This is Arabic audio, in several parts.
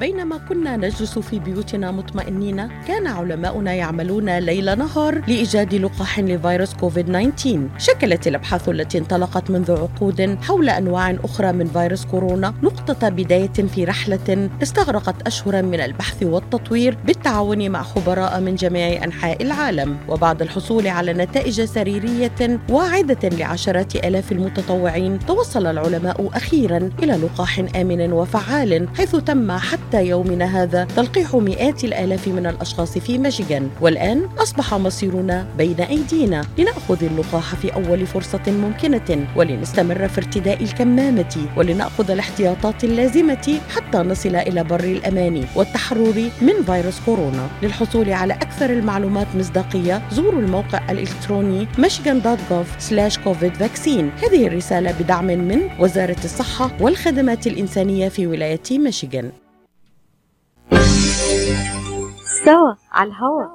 بينما كنا نجلس في بيوتنا مطمئنين كان علماؤنا يعملون ليل نهار لإيجاد لقاح لفيروس كوفيد 19 شكلت الأبحاث التي انطلقت منذ عقود حول أنواع أخرى من فيروس كورونا نقطة بداية في رحلة استغرقت اشهرا من البحث والتطوير بالتعاون مع خبراء من جميع أنحاء العالم. وبعد الحصول على نتائج سريرية واعدة لعشرات آلاف المتطوعين توصل العلماء أخيرا إلى لقاح آمن وفعال حيث تم حتى يومنا هذا تلقيح مئات الآلاف من الأشخاص في ميشيغان والآن أصبح مصيرنا بين أيدينا لنأخذ اللقاح في أول فرصة ممكنة ولنستمر في ارتداء الكمامة ولنأخذ الاحتياطات اللازمة حتى نصل إلى بر الأمان والتحرر من فيروس كورونا. للحصول على أكثر المعلومات مصداقية زوروا الموقع الإلكتروني michigan.gov/covid vaccine. هذه الرسالة بدعم من وزارة الصحة والخدمات الإنسانية في ولاية ميشيغان سوا على الهواء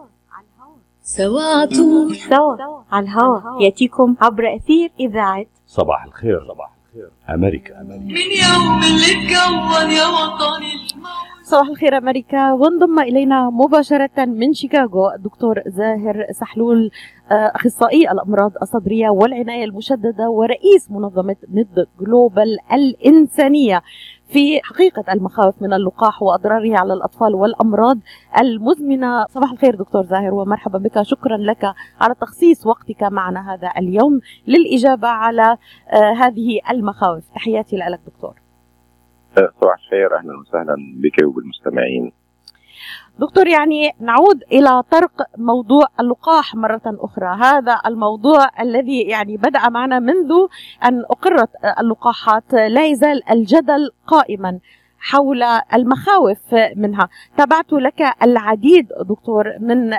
سوا عطول سوا على الهواء يأتيكم عبر أثير إذاعة. صباح الخير. صباح الخير. أمريكا. أمريكا من يوم اللي اتكون يا وطني الموت. صباح الخير أمريكا. وانضم إلينا مباشرة من شيكاغو الدكتور زاهر سحلول آه، أخصائي الأمراض الصدرية والعناية المشددة ورئيس منظمة ند جلوبال الإنسانية. في حقيقة المخاوف من اللقاح واضراره على الأطفال والأمراض المزمنة. صباح الخير دكتور زاهر ومرحبا بك. شكرا لك على تخصيص وقتك معنا هذا اليوم للإجابة على آه، هذه المخاوف. تحياتي لك دكتور. صباح الخير. أهلا وسهلا بك وبالمستمعين. دكتور يعني نعود إلى طرق موضوع اللقاح مرة أخرى. هذا الموضوع الذي يعني بدأ معنا منذ أن أقرت اللقاحات لا يزال الجدل قائما. حول المخاوف منها. تابعت لك العديد دكتور من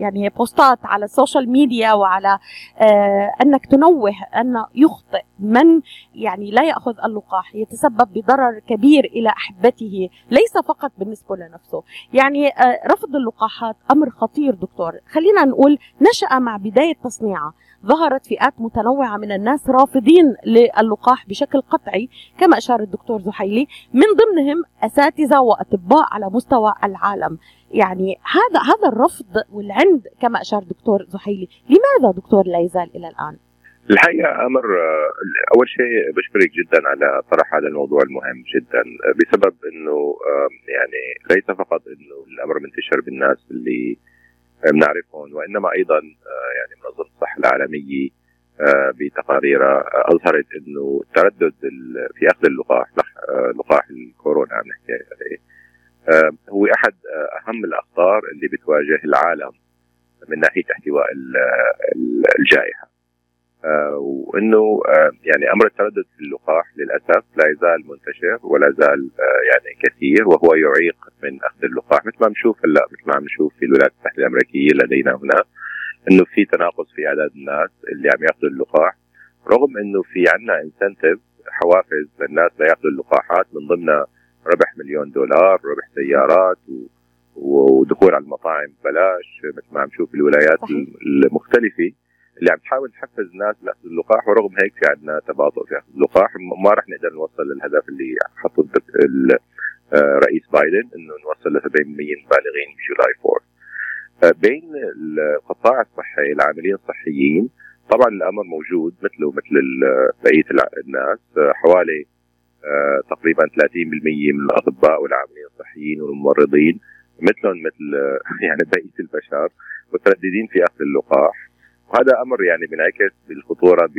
يعني بوستات على ال social media وعلى آه، أنك تنوه أن يخطئ من يعني لا يأخذ اللقاح يتسبب بضرر كبير إلى أحبته ليس فقط بالنسبة لنفسه. يعني آه، رفض اللقاحات أمر خطير دكتور. خلينا نقول نشأ مع بداية تصنيعه. ظهرت فئات متنوعة من الناس رافضين للقاح بشكل قطعي كما أشار الدكتور زحيلي من ضمنهم أساتذة وأطباء على مستوى العالم. يعني هذا هذا الرفض والعند كما أشار دكتور زحيلي. لماذا دكتور لا يزال إلى الآن؟ الحقيقة أمر أول شيء بشكرك جدا على طرح هذا الموضوع المهم جدا بسبب إنه يعني ليس فقط إنه الأمر منتشر بالناس اللي بنعرفهم وإنما أيضا يعني منظمه الصحة العالمية بتقاريرها آه، أظهرت إنه التردد ال- في أخذ اللقاح لح- آه، لقاح الكورونا عم نحكي عليه هو أحد آه، أهم الأخطار اللي بتواجه العالم من ناحية احتواء ال- ال- الجائحة. وإنه يعني أمر التردد في اللقاح للأسف لا يزال منتشر ولا زال يعني كثير وهو يعيق من أخذ اللقاح. مثل ما بنشوف هلأ مثل ما عم نشوف في الولايات المتحدة الأمريكية لدينا هنا إنه في تناقص في أعداد الناس اللي عم يأخذوا اللقاح. رغم إنه في عندنا انسنتيف حوافز للناس ليأخذوا اللقاحات من ضمنها ربح مليون دولار ربح سيارات و ودخول على المطاعم ببلاش مثل ما عم نشوف الولايات صحيح. المختلفة. اللي عم تحاول تحفز الناس لاخذ اللقاح ورغم هيك في عندنا تباطؤ في اخذ اللقاح. ما رح نقدر نوصل للهدف اللي حطه الدك- ال- آه، بايدن إنه نوصل ل 70 مليون بالغين بجولاي 4 آه، بين القطاع الصحي العاملين الصحيين طبعا الأمر موجود مثله مثل بقية الناس حوالي آه، تقريبا 30% من الأطباء والعاملين الصحيين والممرضين مثلهم مثل يعني بقية البشر مترددين في أخذ اللقاح. وهذا أمر يعني بينعكس بالخطورة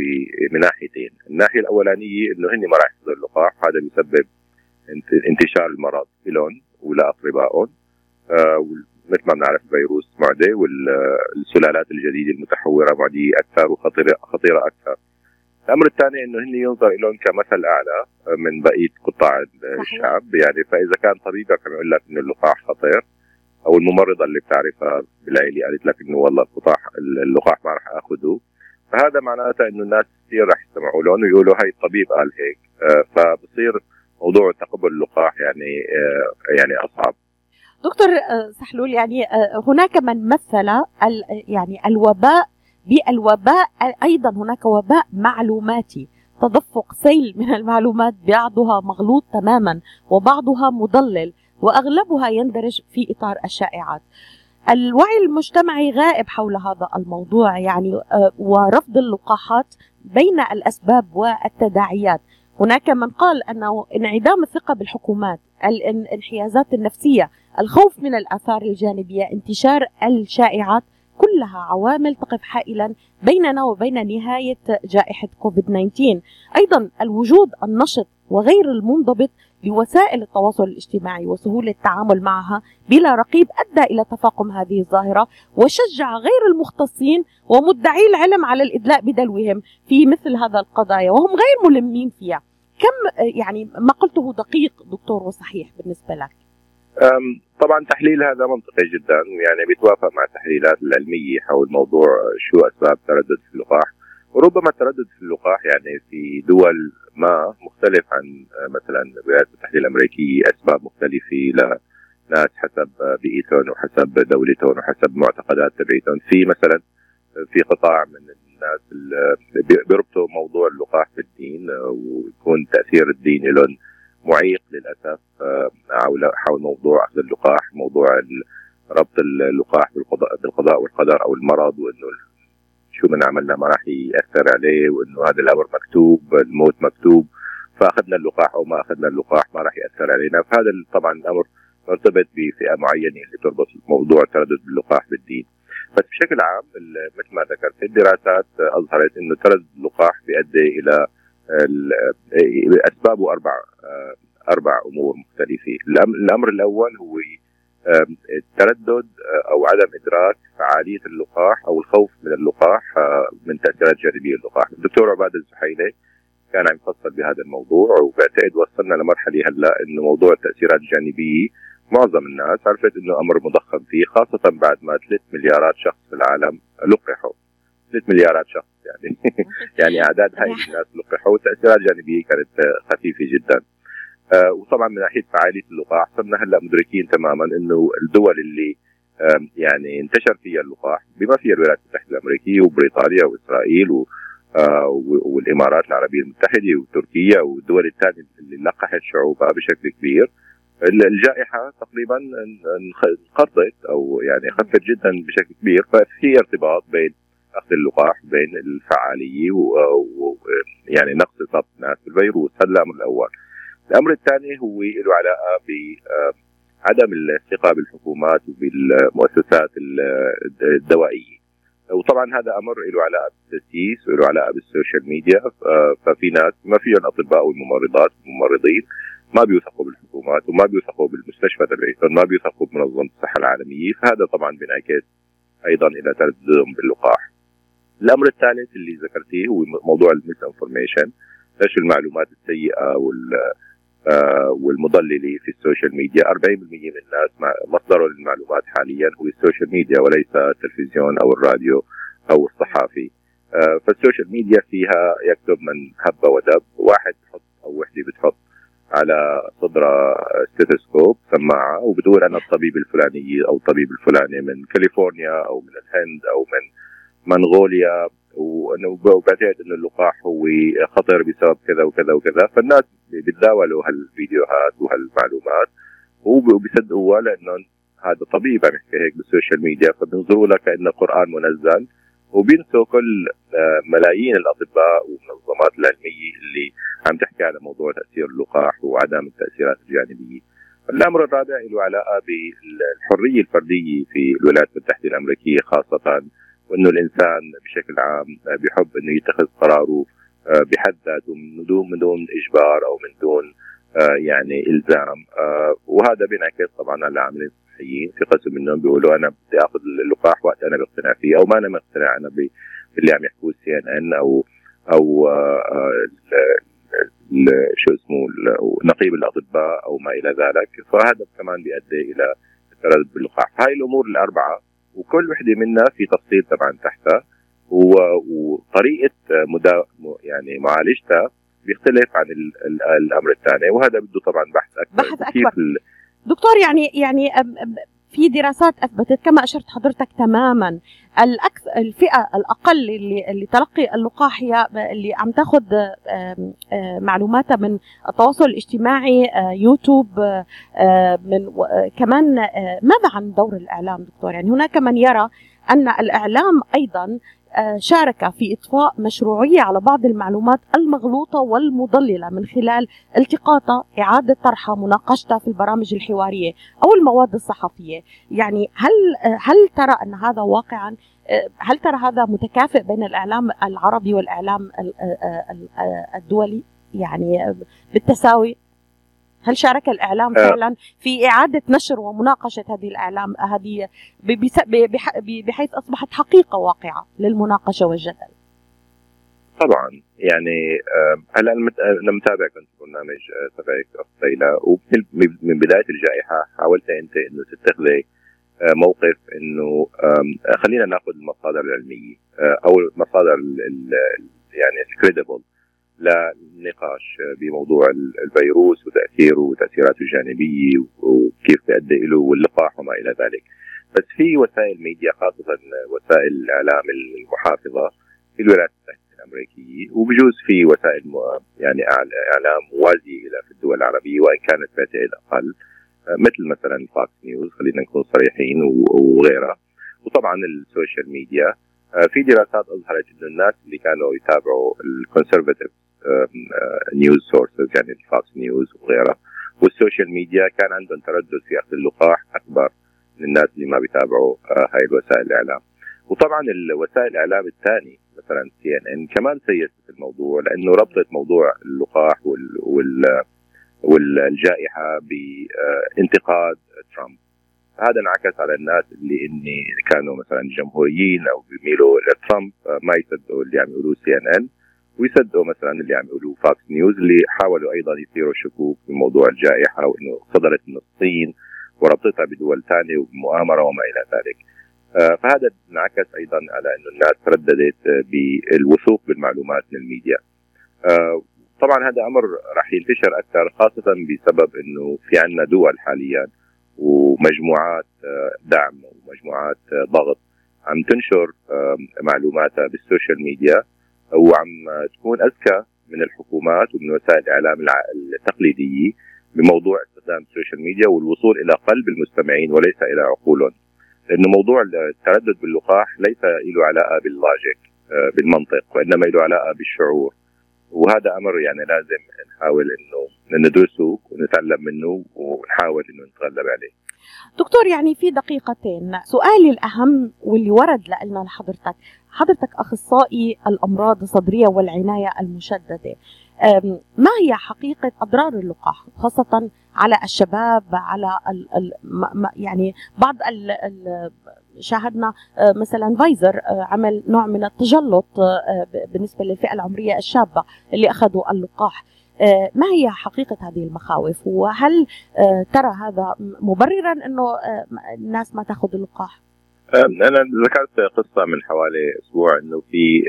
من ناحيتين، الناحية الأولانية إنه هن ما راح ياخذوا اللقاح هذا بيسبب انت- انتشار المرض لهم ولاقربائهم آه، مثل ما بنعرف الفيروس معدي والسلالات الجديدة المتحورة معديه أكثر وخطيره خطيرة أكثر. الأمر الثاني إنه هن ينظر لهم كمثل أعلى من بقية قطاع الشعب. يعني فإذا كان طبيبك عم يقول لك إنه اللقاح خطير أو الممرضة اللي بتعرفها بالعيله قالت لك إنه والله اللقاح اللقاح ما راح اخذه فهذا معناته إنه الناس كثير راح يستمعوا لهم ويقولوا هاي الطبيب قال هيك. آه، فبصير موضوع تقبل اللقاح يعني آه، يعني أصعب. دكتور آه، سحلول يعني آه، هناك من مثل يعني الوباء بالوباء أيضا هناك وباء معلوماتي تدفق سيل من المعلومات بعضها مغلوط تماما وبعضها مضلل وأغلبها يندرج في إطار الشائعات. الوعي المجتمعي غائب حول هذا الموضوع يعني آه، ورفض اللقاحات بين الأسباب والتداعيات. هناك من قال أنه انعدام الثقة بالحكومات، الانحيازات النفسية، الخوف من الآثار الجانبية، انتشار الشائعات كلها عوامل تقف حائلا بيننا وبين نهاية جائحة كوفيد 19 أيضا الوجود النشط وغير المنضبط لوسائل التواصل الاجتماعي وسهولة التعامل معها بلا رقيب أدى إلى تفاقم هذه الظاهرة وشجع غير المختصين ومدعي العلم على الإدلاء بدلوهم في مثل هذا القضايا وهم غير ملمين فيها. كم يعني ما قلته دقيق دكتور وصحيح بالنسبة لك؟ طبعا تحليل هذا منطقي جدا يعني بيتوافق مع التحليلات العلمية حول موضوع شو أسباب تردد في اللقاح. وربما التردد في اللقاح يعني في دول ما مختلف عن آه، مثلا الولايات المتحدة الأمريكية أسباب مختلفة لناس حسب بيئتهم وحسب دولتهم وحسب معتقدات تبعيتهم. في مثلا في قطاع من الناس اللي بيربطوا موضوع اللقاح بالدين آه، ويكون تأثير الدين لهم معيق للأسف آه، حول موضوع أخذ اللقاح موضوع ربط اللقاح بالقضاء والقدر أو المرض وإنه شو من عملنا ما راح يأثر عليه وإنه هذا الأمر مكتوب الموت مكتوب فأخذنا اللقاح أو ما أخذنا اللقاح ما راح يأثر علينا. فهذا طبعا الأمر مرتبط بفئة معينة اللي تربط موضوع التردد باللقاح بالدين. بس بشكل عام مثل ما ذكرت الدراسات أظهرت إنه تردد اللقاح بيؤدي إلى اسبابه أربع أربع أمور مختلفة. الأمر الأول هو التردد أو عدم إدراك فعالية اللقاح أو الخوف من اللقاح من تاثيرات جانبيه اللقاح. الدكتور عباد الزحيلي كان عم يفصل بهذا الموضوع وبعتقد وصلنا لمرحلة هلأ إنه موضوع التأثيرات الجانبية معظم الناس عرفت إنه أمر مضخم فيه خاصة بعد ما 3 مليارات شخص في العالم لقحوا. 3 مليارات شخص يعني. يعني أعداد هاي الناس لقحوا. والتاثيرات الجانبيه كانت خفيفة جدا. آه وطبعا من ناحية فعالية اللقاح صرنا هلأ مدركين تماما إنه الدول اللي آه يعني انتشر فيها اللقاح بما فيها الولايات المتحدة الأمريكية وبريطانيا وإسرائيل و آه والإمارات العربية المتحدة وتركيا والدول الثانية اللي لقحت شعوبها بشكل كبير الجائحة تقريبا انقرضت أو يعني خفت جدا بشكل كبير ففي ارتباط بين أخذ اللقاح بين الفعالية ويعني نقص إصابة الناس بالفيروس هذا الامر الأول. الأمر الثاني هو له علاقه بعدم الثقة بالحكومات وبالمؤسسات الدوائية. وطبعا هذا أمر له علاقه بالتسييس وله علاقه بال social media ففي ناس ما فيهم أطباء والممرضات والممرضين ما بيوثقوا بالحكومات وما بيوثقوا بالمستشفى تبعيتهم ما بيوثقوا بمنظمة الصحة العالمية فهذا طبعا بينعكس أيضا إلى ترددهم باللقاح. الأمر الثالث اللي ذكرتيه هو موضوع ال misinformation إيش المعلومات السيئة وال آه والمضلله في ال social media. 40% من الناس مصدره للمعلومات حاليا هو ال social media وليس التلفزيون أو الراديو أو الصحافي. آه فال social media فيها يكتب من هب ودب. واحد بحط أو وحدة بتحط على صدرها stethoscope سماعة وبتقول أنا الطبيب الفلاني أو الطبيب الفلاني من كاليفورنيا أو من الهند أو من منغوليا وبعتقد إنه اللقاح هو خطر بسبب كذا وكذا وكذا فالناس بيتداولوا هالفيديوهات وهالمعلومات وبيصدقوها لأنه هذا طبيب عم يحكي هيك بالسوشيال ميديا فبينظروا لها كانه قرآن منزل وبينسوا كل آه، ملايين الأطباء والمنظمات العلمية اللي عم تحكي على موضوع تأثير اللقاح وعدم التأثيرات الجانبية. الأمر الرابع له علاقة بالحرية الفردية في الولايات المتحدة الأمريكية خاصة وأنه الإنسان بشكل عام بحب أنه يتخذ قراره آه، بحد ذاته من دون من دون إجبار أو من دون آه، يعني إلزام. وهذا بينعكس طبعا على العاملين الصحيين. في قسم منهم بيقولوا أنا بدي آخذ اللقاح وقت أنا بقتنع فيه أو ما أنا مقتنع أنا باللي عم يحكوه سي إن إن أو أو شو اسمه نقيب الأطباء أو ما إلى ذلك. فهذا كمان بيؤدي إلى التردد باللقاح هاي الأمور الأربعة. وكل وحدة منها في تفصيل طبعا تحتها وطريقة مدا يعني معالجتها بيختلف عن الأمر الثاني وهذا بده طبعا بحث أكثر بحث أكبر. دكتور يعني يعني في دراسات أثبتت كما أشرت حضرتك تماما الاكثر الفئة الأقل اللي اللي تلقي اللقاح هي اللي عم تاخذ معلوماتها من التواصل الاجتماعي آه، يوتيوب آه، من كمان ماذا عن دور الإعلام دكتور؟ يعني هناك من يرى أن الإعلام أيضا آه، شارك في إطفاء مشروعية على بعض المعلومات المغلوطة والمضللة من خلال التقاطها إعادة طرحها مناقشتها في البرامج الحوارية أو المواد الصحفية. يعني هل آه، هل ترى أن هذا واقعا آه، هل ترى هذا متكافئ بين الإعلام العربي والإعلام الدولي؟ يعني بالتساوي؟ هل شارك الإعلام آه. فعلا في إعادة نشر ومناقشة هذه الإعلام هذه بحيث أصبحت حقيقة واقعة للمناقشة والجدل؟ طبعا يعني هلأ أنا متابع كنت برنامج آه، تبعك اخت ليلى ومن بداية الجائحة حاولت انت أنه تتخذي آه، موقف أنه خلينا نأخذ المصادر العلمية أو المصادر يعني الكريديبل للنقاش بموضوع الفيروس وتأثيره وتاثيراته الجانبية وكيف تؤدي له واللقاح وما إلى ذلك. بس في وسائل ميديا خاصة وسائل الإعلام المحافظة في الولايات المتحده الأمريكية وبجوز في وسائل يعني إعلام موازية إلى في الدول العربية وإن كانت بعتقد أقل مثل مثلا Fox News خلينا نكون صريحين وغيرها وطبعا ال social media في دراسات أظهرت إنه الناس اللي كانوا يتابعوا ال conservative news sources يعني ال Fox News وغيرها. وال social media كان عندهم تردد في أخذ اللقاح أكبر من الناس اللي ما بيتابعوا آه، هاي الوسائل الإعلام. وطبعا الوسائل الإعلام الثاني مثلا CNN كمان سيست الموضوع لأنه ربطت موضوع اللقاح وال, وال والجائحة بانتقاد ترامب. هذا انعكس على الناس اللي هني كانوا مثلا جمهوريين أو بيميلوا لترامب آه، ما يصدقوا اللي عم يقولوه CNN ويصدقوا مثلا اللي عم يقولوه Fox News اللي حاولوا أيضا يثيروا شكوك بموضوع الجائحة وإنه صدرت من الصين وربطتها بدول ثانية ومؤامرة وما إلى ذلك. آه، فهذا انعكس أيضا على إنه الناس ترددت بالوثوق بالمعلومات من الميديا. آه، طبعا هذا أمر راح ينتشر أكثر خاصة بسبب إنه في عندنا دول حاليا ومجموعات آه، دعم ومجموعات ضغط عم تنشر معلوماتها بال social media وعم تكون أذكى من الحكومات ومن وسائل الإعلام التقليدية بموضوع استخدام ال social media والوصول إلى قلب المستمعين وليس إلى عقولهم. لأنه موضوع التردد باللقاح ليس له علاقة بال logic آه، بالمنطق وإنما له علاقة بالشعور. وهذا أمر يعني لازم نحاول إنه ندرسه ونتعلم منه ونحاول إنه نتغلب عليه. دكتور يعني في دقيقتين. سؤالي الأهم واللي ورد لنا لحضرتك حضرتك أخصائي الأمراض الصدرية والعناية المشددة ما هي حقيقة أضرار اللقاح؟ خاصة على الشباب على ال ال يعني بعض ال ال شاهدنا أه، مثلا فايزر أه، عمل نوع من التجلط أه، بالنسبة للفئة العمرية الشابة اللي أخذوا اللقاح. آه، ما هي حقيقة هذه المخاوف؟ وهل آه، ترى هذا مبررا أنه آه، الناس ما تأخذ اللقاح؟ أنا ذكرت قصة من حوالي أسبوع أنه في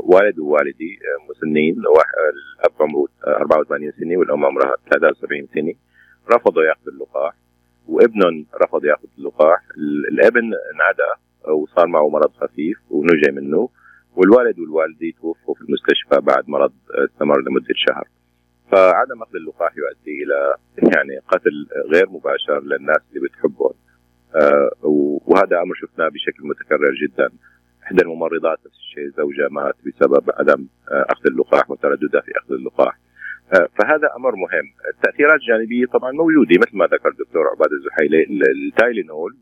والد ووالدي مسنين الأب عمره 84 سنة والأم عمرها 73 سنة رفضوا يأخذوا اللقاح. وابنهم رفض ياخذ اللقاح. الابن انعدى وصار معه مرض خفيف ونجي منه. والوالد والوالدة توفوا في المستشفى بعد مرض استمر لمدة شهر. فعدم أخذ اللقاح يؤدي إلى يعني قتل غير مباشر للناس اللي بتحبهم. آه وهذا أمر شفناه بشكل متكرر جدا. إحدى الممرضات نفس الشيء زوجها مات بسبب عدم آه أخذ اللقاح وترددها في أخذ اللقاح. فهذا أمر مهم. التأثيرات الجانبية طبعا موجودة مثل ما ذكر الدكتور عباد الزحيلي التايلينول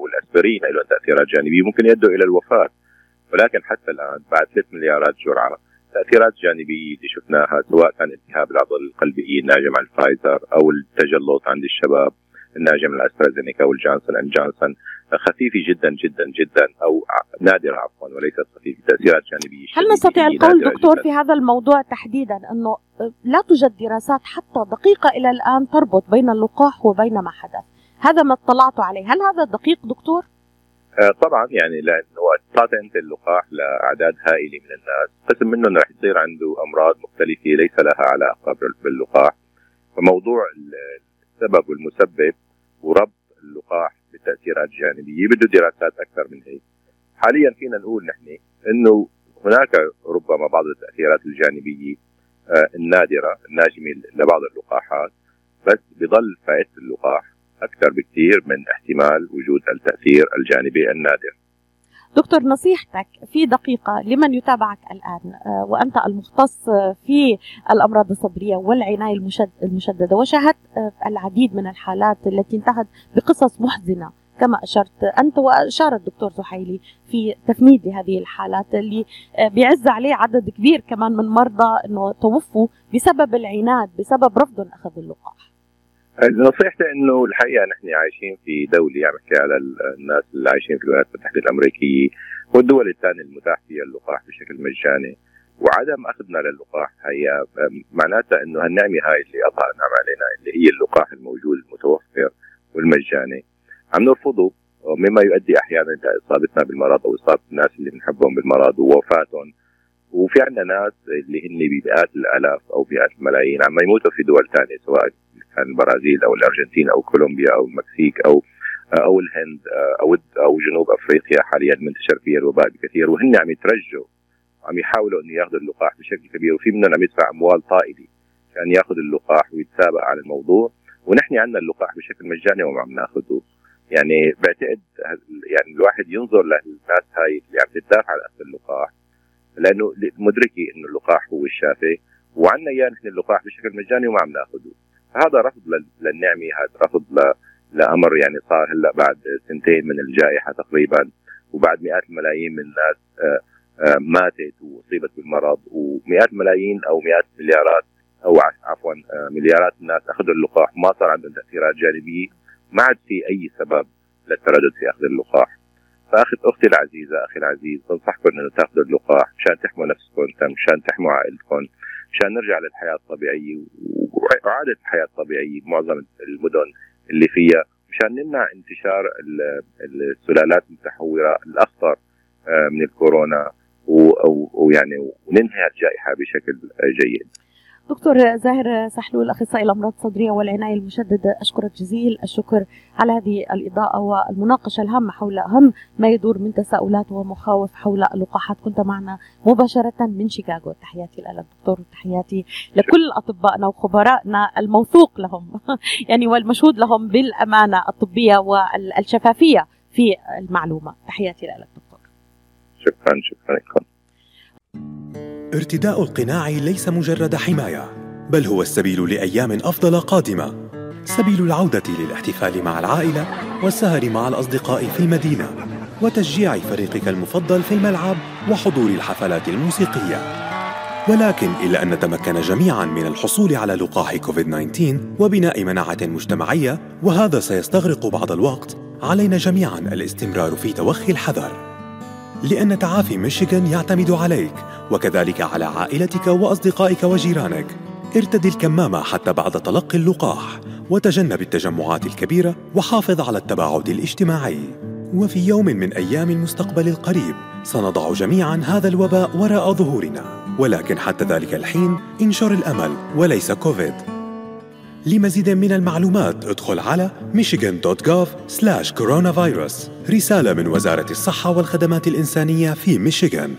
والأسبرين لهم تأثيرات جانبية ممكن يؤدوا إلى الوفاة. ولكن حتى الآن بعد 3 مليارات جرعة تأثيرات جانبية اللي شفناها سواء كان التهاب العضله القلبية الناجم عن فايزر أو التجلط عند الشباب الناجم عن استرازينيكا والجانسون أند جانسون خفيفه جدا جدا جدا أو نادرة عفوا وليست خفيفه تأثيرات جانبية هل نستطيع القول دكتور جداً. في هذا الموضوع تحديدا أنه لا توجد دراسات حتى دقيقة إلى الآن تربط بين اللقاح وبين ما حدث؟ هذا ما اطلعت عليه. هل هذا دقيق دكتور؟ آه، طبعا يعني لأنه وقت انت اللقاح لأعداد هائلة من الناس. قسم منهم رح يصير عنده أمراض مختلفة ليس لها علاقة باللقاح. فموضوع السبب والمسبب وربط اللقاح التاثيرات الجانبية بده دراسات أكثر من هيك حاليا فينا نقول نحن إنه هناك ربما بعض التأثيرات الجانبية آه، النادرة الناجمة لبعض اللقاحات بس بضل فائده اللقاح أكثر بكثير من احتمال وجود التأثير الجانبي النادر. دكتور نصيحتك في دقيقة لمن يتابعك الآن آه، وأنت المختص في الأمراض الصدرية والعناية المشددة وشاهدت آه، العديد من الحالات التي انتهت بقصص محزنة كما أشرت أنت وأشار الدكتور زحيلي في تفنيد لهذه الحالات اللي آه، بيعز عليه عدد كبير كمان من مرضى أنه توفوا بسبب العناد بسبب رفضهم أخذ اللقاح. نصيحتي إنه الحقيقة نحن عايشين في دولة يعني بحكي على الناس اللي عايشين في الولايات المتحدة الأمريكية والدول الثانية المتاح فيها اللقاح بشكل مجاني وعدم أخذنا للقاح. هي معناتها إنه هالنعمة هاي اللي الله انعم علينا اللي هي اللقاح الموجود المتوفر والمجاني. عم نرفضه مما يؤدي أحيانا إلى إصابتنا بالمرض أو إصابة الناس اللي بنحبهم بالمرض ووفاتهم. وفي عندنا ناس اللي هن بمئات الألاف أو مئات الملايين عم يموتوا في دول ثانية سواء كان البرازيل أو الأرجنتين أو كولومبيا أو المكسيك أو أو الهند أو أو جنوب أفريقيا حاليا منتشر فيها الوباء بكثير وهن عم يترجوا عم يحاولوا إنه ياخذوا اللقاح بشكل كبير وفي منهم عم يدفع أموال طائلة عشان ياخذ اللقاح ويتسابق على الموضوع ونحن عندنا اللقاح بشكل مجاني وما عم ناخذه يعني بعتقد يعني الواحد ينظر للناس هاي اللي عم تدافع على أخذ اللقاح لأنه مدركي إنه اللقاح هو الشافي وعندنا إياه نحن اللقاح بشكل مجاني وما عم ناخذه هذا رفض للنعمة هذا رفض لأمر يعني صار هلأ بعد سنتين من الجائحة تقريبا وبعد مئات الملايين من الناس آه، آه، ماتت وأصيبت بالمرض ومئات ملايين أو مئات مليارات أو عفوا آه، مليارات الناس أخذوا اللقاح ما صار عندهم تأثيرات جانبية ما عاد في أي سبب للتردد في أخذ اللقاح. فأخذ أختي العزيزة أخي العزيز بنصحكم إنه تأخذوا اللقاح مشان تحموا نفسكم مشان تحموا عائلتكم مشان نرجع للحياة الطبيعية وإعادة الحياة الطبيعية بمعظم المدن اللي فيها مشان نمنع انتشار السلالات المتحورة الأخطر آه، من الكورونا ويعني وننهي الجائحة بشكل جيد. دكتور زاهر سحلول أخصائي الأمراض الصدرية والعناية المشدده أشكرك جزيل الشكر على هذه الإضاءة والمناقشة الهامة حول أهم ما يدور من تساؤلات ومخاوف حول اللقاحات. كنت معنا مباشرة من شيكاغو. تحياتي لك دكتور تحياتي لكل أطبائنا وخبرائنا الموثوق لهم يعني والمشهود لهم بالأمانة الطبية والشفافية في المعلومة. تحياتي لك دكتور. شكرا شكرا لكم. ارتداء القناع ليس مجرد حماية بل هو السبيل لأيام أفضل قادمة. سبيل العودة للاحتفال مع العائلة والسهر مع الأصدقاء في المدينة وتشجيع فريقك المفضل في الملعب وحضور الحفلات الموسيقية. ولكن إلا أن نتمكن جميعا من الحصول على لقاح كوفيد-19 وبناء مناعة مجتمعية وهذا سيستغرق بعض الوقت علينا جميعا الاستمرار في توخي الحذر. لأن تعافي ميشيغان يعتمد عليك. وكذلك على عائلتك وأصدقائك وجيرانك. ارتدي الكمامة حتى بعد تلقي اللقاح وتجنب التجمعات الكبيرة وحافظ على التباعد الاجتماعي. وفي يوم من أيام المستقبل القريب سنضع جميعا هذا الوباء وراء ظهورنا. ولكن حتى ذلك الحين انشر الأمل وليس كوفيد. لمزيد من المعلومات ادخل على michigan.gov/coronavirus رسالة من وزارة الصحة والخدمات الإنسانية في ميشيغان